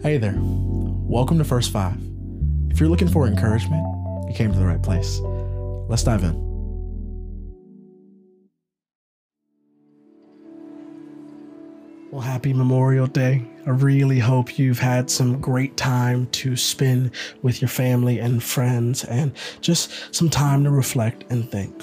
Hey there. Welcome to First Five. If you're looking for encouragement, you came to the right place. Let's dive in. Well, happy Memorial Day. I really hope you've had some great time to spend with your family and friends and just some time to reflect and think.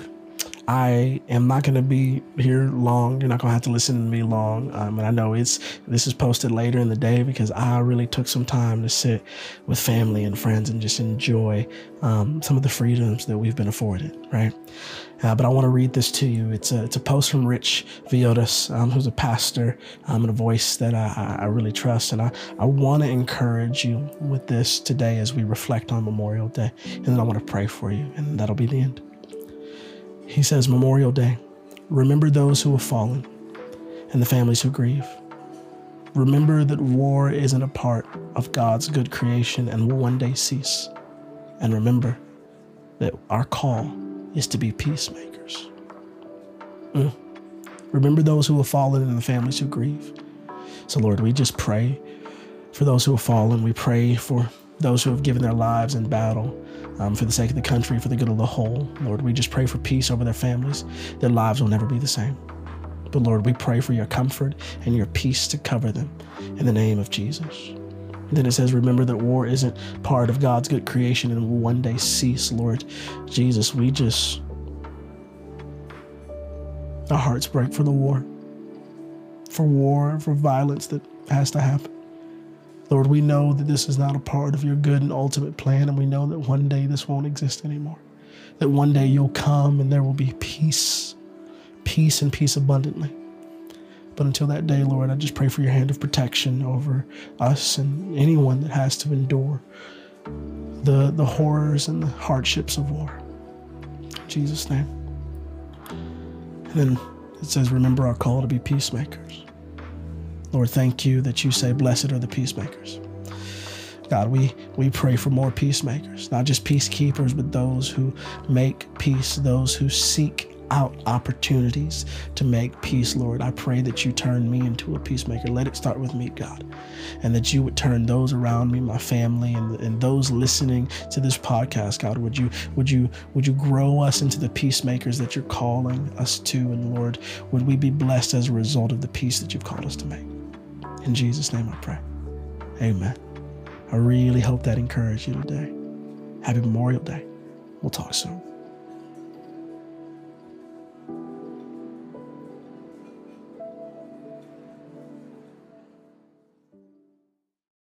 I am not going to be here long. You're not going to have to listen to me long. Um, and I know it's this is posted later in the day because I really took some time to sit with family and friends and just enjoy um, some of the freedoms that we've been afforded, right? Uh, but I want to read this to you. It's a, it's a post from Rich Villodas, um, who's a pastor um, and a voice that I, I really trust. And I, I want to encourage you with this today as we reflect on Memorial Day. And then I want to pray for you, and that'll be the end. He says, Memorial Day, remember those who have fallen and the families who grieve. Remember that war isn't a part of God's good creation and will one day cease. And remember that our call is to be peacemakers. Mm. Remember those who have fallen and the families who grieve. So, Lord, we just pray for those who have fallen. We pray for those who have given their lives in battle um, for the sake of the country, for the good of the whole. Lord, we just pray for peace over their families. Their lives will never be the same. But Lord, we pray for your comfort and your peace to cover them in the name of Jesus. And then it says, Remember that war isn't part of God's good creation and will one day cease, Lord Jesus. We just, our hearts break for the war, for war, for violence that has to happen. Lord, we know that this is not a part of your good and ultimate plan, and we know that one day this won't exist anymore. That one day you'll come and there will be peace, peace and peace abundantly. But until that day, Lord, I just pray for your hand of protection over us and anyone that has to endure the, the horrors and the hardships of war. In Jesus' name. And then it says, Remember our call to be peacemakers. Lord, thank you that you say, Blessed are the peacemakers. God, we, we pray for more peacemakers, not just peacekeepers, but those who make peace, those who seek out opportunities to make peace, Lord. I pray that you turn me into a peacemaker. Let it start with me, God. And that you would turn those around me, my family, and, and those listening to this podcast, God. Would you would you would you grow us into the peacemakers that you're calling us to? And Lord, would we be blessed as a result of the peace that you've called us to make? In Jesus' name I pray. Amen. I really hope that encouraged you today. Happy Memorial Day. We'll talk soon.